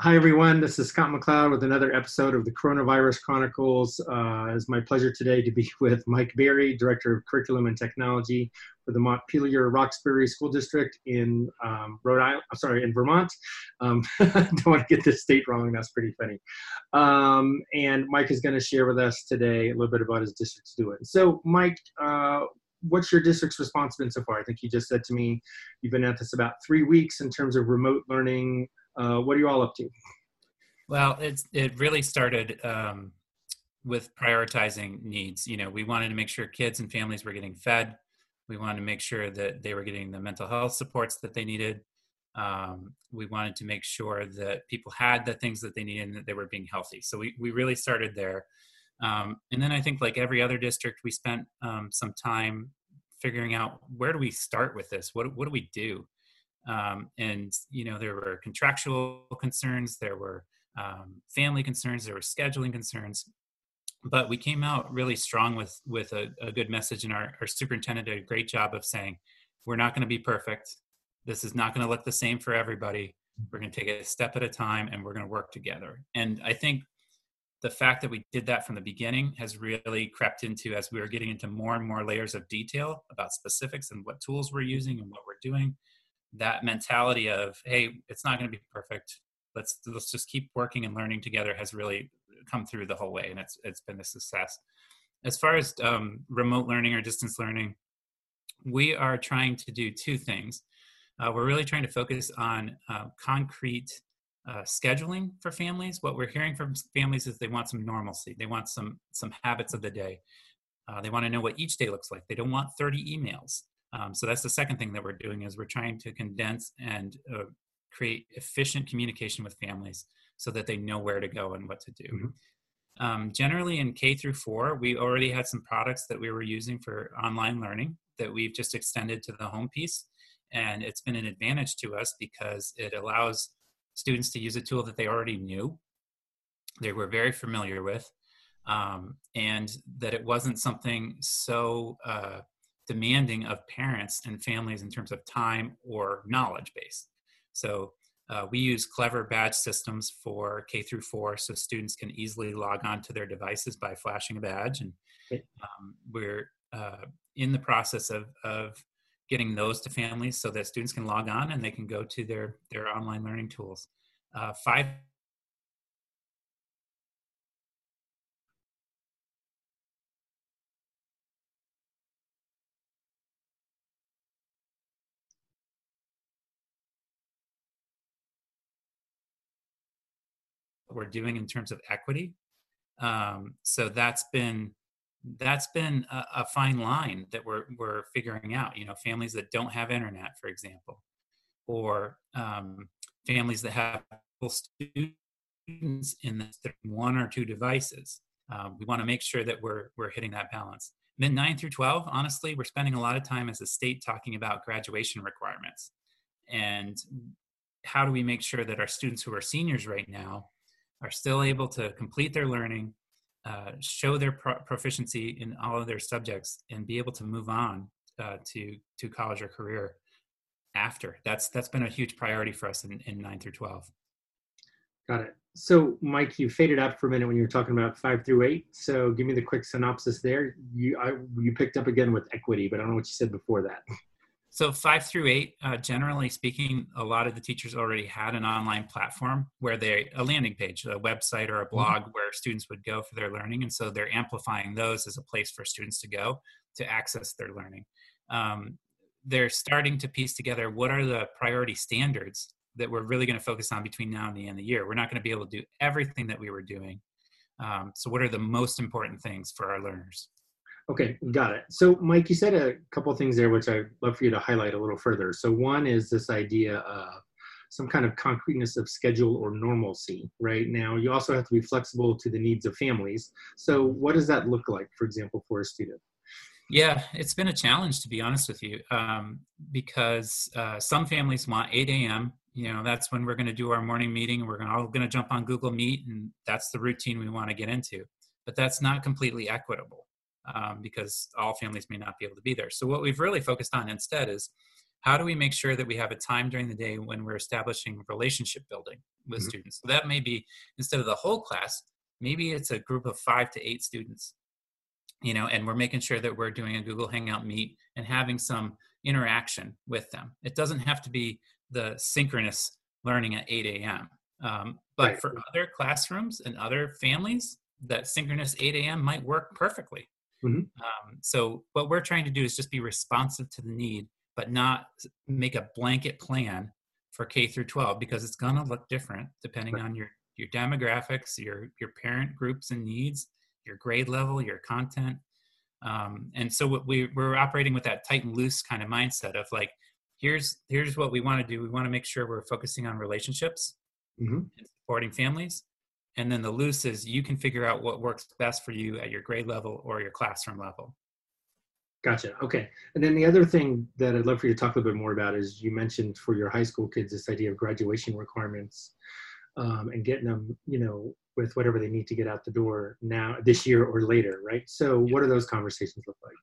Hi, everyone. This is Scott McLeod with another episode of the Coronavirus Chronicles. Uh, it's my pleasure today to be with Mike Berry, Director of Curriculum and Technology for the Montpelier Roxbury School District in um, Rhode Island. I'm sorry, in Vermont. Um, don't want to get this state wrong. That's pretty funny. Um, and Mike is going to share with us today a little bit about his district's doing. So, Mike, uh, what's your district's response been so far? I think you just said to me you've been at this about three weeks in terms of remote learning uh, what are you all up to? Well, it's it really started um, with prioritizing needs. You know, we wanted to make sure kids and families were getting fed. We wanted to make sure that they were getting the mental health supports that they needed. Um, we wanted to make sure that people had the things that they needed and that they were being healthy. So we, we really started there. Um, and then I think, like every other district, we spent um, some time figuring out where do we start with this? What, what do we do? Um, and you know there were contractual concerns, there were um, family concerns, there were scheduling concerns, but we came out really strong with with a, a good message. And our, our superintendent did a great job of saying, "We're not going to be perfect. This is not going to look the same for everybody. We're going to take it a step at a time, and we're going to work together." And I think the fact that we did that from the beginning has really crept into as we were getting into more and more layers of detail about specifics and what tools we're using and what we're doing that mentality of hey it's not going to be perfect. Let's let's just keep working and learning together has really come through the whole way and it's it's been a success. As far as um, remote learning or distance learning we are trying to do two things. Uh, we're really trying to focus on uh, concrete uh, scheduling for families. What we're hearing from families is they want some normalcy. They want some some habits of the day. Uh, they want to know what each day looks like. They don't want 30 emails um, so that's the second thing that we're doing is we're trying to condense and uh, create efficient communication with families so that they know where to go and what to do. Mm-hmm. Um, generally in K through four, we already had some products that we were using for online learning that we've just extended to the home piece. And it's been an advantage to us because it allows students to use a tool that they already knew, they were very familiar with, um, and that it wasn't something so uh, demanding of parents and families in terms of time or knowledge base. So uh, we use clever badge systems for K through four, so students can easily log on to their devices by flashing a badge, and um, we're uh, in the process of of getting those to families so that students can log on and they can go to their their online learning tools. Uh, five we're doing in terms of equity. Um, so that's been that's been a, a, fine line that we're we're figuring out. You know, families that don't have internet, for example, or um, families that have students in one or two devices. Um, we want to make sure that we're we're hitting that balance. And then nine through twelve, honestly, we're spending a lot of time as a state talking about graduation requirements, and how do we make sure that our students who are seniors right now are still able to complete their learning, uh, show their pro- proficiency in all of their subjects, and be able to move on uh, to to college or career after. That's that's been a huge priority for us in, in nine through twelve. Got it. So, Mike, you faded out for a minute when you were talking about five through eight. So, give me the quick synopsis there. You I, you picked up again with equity, but I don't know what you said before that. So five through eight, uh, generally speaking, a lot of the teachers already had an online platform where they a landing page, a website or a mm-hmm. blog mm-hmm. where students would go for their learning, and so they're amplifying those as a place for students to go to access their learning. Um, they're starting to piece together what are the priority standards that we're really going to focus on between now and the end of the year. We're not going to be able to do everything that we were doing. Um, so, what are the most important things for our learners? Okay, got it. So, Mike, you said a couple things there, which I'd love for you to highlight a little further. So, one is this idea of some kind of concreteness of schedule or normalcy, right? Now, you also have to be flexible to the needs of families. So, what does that look like, for example, for a student? Yeah, it's been a challenge to be honest with you, um, because uh, some families want 8 a.m. You know, that's when we're going to do our morning meeting. We're gonna, all going to jump on Google Meet, and that's the routine we want to get into. But that's not completely equitable um, because all families may not be able to be there. So, what we've really focused on instead is how do we make sure that we have a time during the day when we're establishing relationship building with Mhm. students. So that may be instead of the whole class, maybe it's a group of five to eight students. You know, and we're making sure that we're doing a Google Hangout meet and having some interaction with them. It doesn't have to be the synchronous learning at 8 a.m. Um, but Right. for other classrooms and other families, that synchronous 8 a.m. might work perfectly. Mhm. Um, so what we're trying to do is just be responsive to the need, but not make a blanket plan for K through 12 because it's going to look different depending Right. on your your demographics, your your parent groups and needs, your grade level, your content. Um, and so what we we're operating with that tight and loose kind of mindset of like, here's here's what we want to do. We want to make sure we're focusing on relationships Mhm. and supporting families. And then the loose is you can figure out what works best for you at your grade level or your classroom level. Gotcha. Okay. And then the other thing that I'd love for you to talk a little bit more about is you mentioned for your high school kids this idea of graduation requirements um, and getting them, you know, with whatever they need to get out the door now, this year or later, right? So, what do those conversations look like?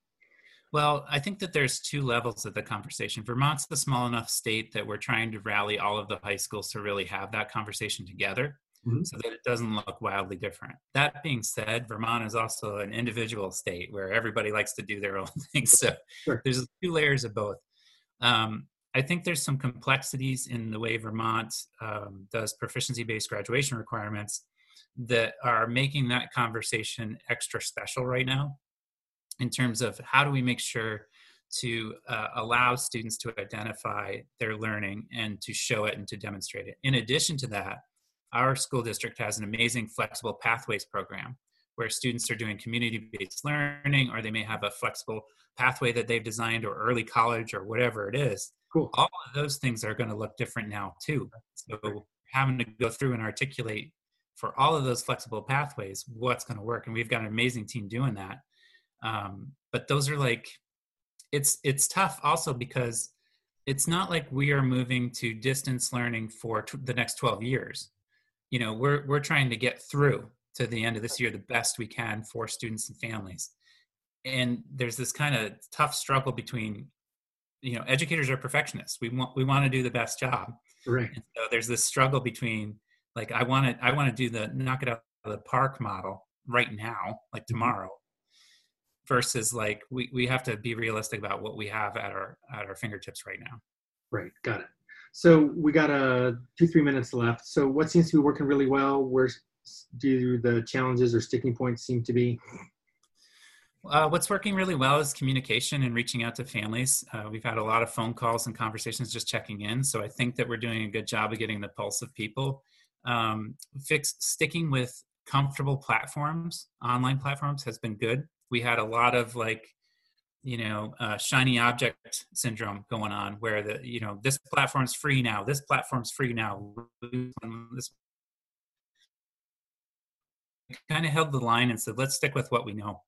Well, I think that there's two levels of the conversation. Vermont's a small enough state that we're trying to rally all of the high schools to really have that conversation together Mhm. so that it doesn't look wildly different. That being said, Vermont is also an individual state where everybody likes to do their own thing. So Sure. there's two layers of both. Um, I think there's some complexities in the way Vermont um, does proficiency based graduation requirements that are making that conversation extra special right now in terms of how do we make sure to uh, allow students to identify their learning and to show it and to demonstrate it. In addition to that, our school district has an amazing flexible pathways program where students are doing community based learning or they may have a flexible pathway that they've designed or early college or whatever it is. Cool. All of those things are going to look different now too. So having to go through and articulate for all of those flexible pathways what's going to work and we've got an amazing team doing that um, but those are like it's it's tough also because it's not like we are moving to distance learning for t- the next 12 years you know we're we're trying to get through to the end of this year the best we can for students and families and there's this kind of tough struggle between you know educators are perfectionists we want we want to do the best job Right. and so there's this struggle between like I want to I want to do the knock it out of the park model right now, like mm-hmm. tomorrow, versus like we, we have to be realistic about what we have at our at our fingertips right now. Right. Got it. So, we got uh, two, three minutes left. So, what seems to be working really well? Where do the challenges or sticking points seem to be? Uh, what's working really well is communication and reaching out to families. Uh, we've had a lot of phone calls and conversations just checking in. So I think that we're doing a good job of getting the pulse of people. Um, fix sticking with comfortable platforms, online platforms has been good. We had a lot of like, you know, uh, shiny object syndrome going on where the, you know, this platform's free now, this platform's free now. This kind of held the line and said, let's stick with what we know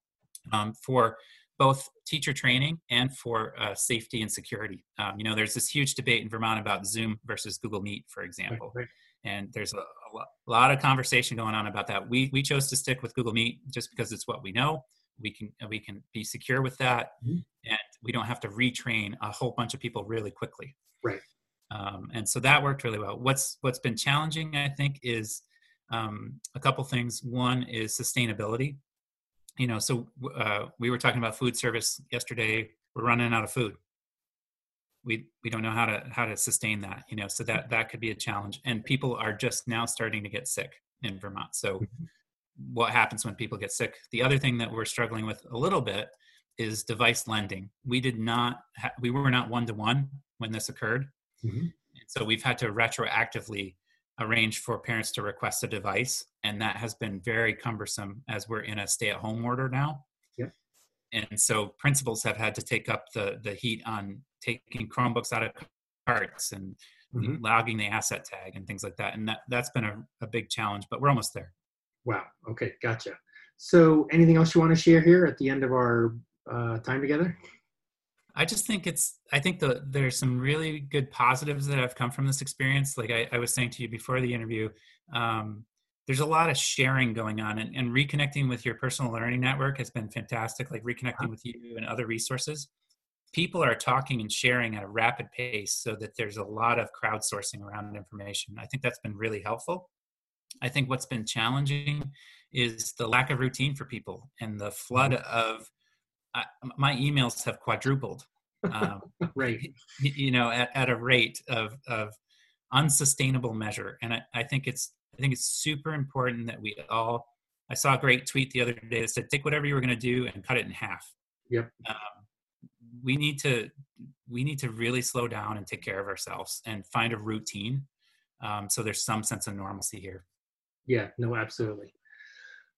um, for both teacher training and for uh, safety and security. Um, you know, there's this huge debate in Vermont about Zoom versus Google Meet, for example, Right, right. and there's a, a lot of conversation going on about that. We we chose to stick with Google Meet just because it's what we know. We can we can be secure with that, Mhm. and we don't have to retrain a whole bunch of people really quickly. Right. Um, and so that worked really well. What's what's been challenging, I think, is um, a couple things. One is sustainability you know so uh, we were talking about food service yesterday we're running out of food we we don't know how to how to sustain that you know so that that could be a challenge and people are just now starting to get sick in vermont so what happens when people get sick the other thing that we're struggling with a little bit is device lending we did not ha- we were not one to one when this occurred Mhm. and so we've had to retroactively arrange for parents to request a device and that has been very cumbersome as we're in a stay-at-home order now Yep. and so principals have had to take up the the heat on taking chromebooks out of carts and Mhm. logging the asset tag and things like that and that that's been a, a big challenge but we're almost there Wow. Okay. Gotcha. So, anything else you want to share here at the end of our uh, time together? I just think it's I think the there's some really good positives that have come from this experience. Like I, I was saying to you before the interview, um, there's a lot of sharing going on and, and reconnecting with your personal learning network has been fantastic, like reconnecting with you and other resources. people are talking and sharing at a rapid pace so that there's a lot of crowdsourcing around information. I think that's been really helpful. I think what's been challenging is the lack of routine for people and the flood mm-hmm. of uh, my emails have quadrupled. Um, right. You know, at, at a rate of, of unsustainable measure. And I, I think it's I think it's super important that we all. I saw a great tweet the other day that said, "Take whatever you were going to do and cut it in half." Yep. Um, we need to we need to really slow down and take care of ourselves and find a routine, um, so there's some sense of normalcy here. Yeah. No. Absolutely.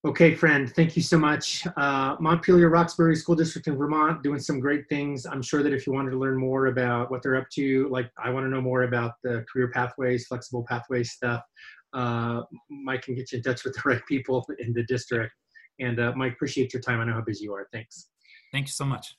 Okay, friend, thank you so much. Uh, Montpelier Roxbury School District in Vermont doing some great things. I'm sure that if you wanted to learn more about what they're up to, like I want to know more about the career pathways, flexible pathways stuff, uh, Mike can get you in touch with the right people in the district. And uh, Mike, appreciate your time. I know how busy you are. Thanks. Thank you so much.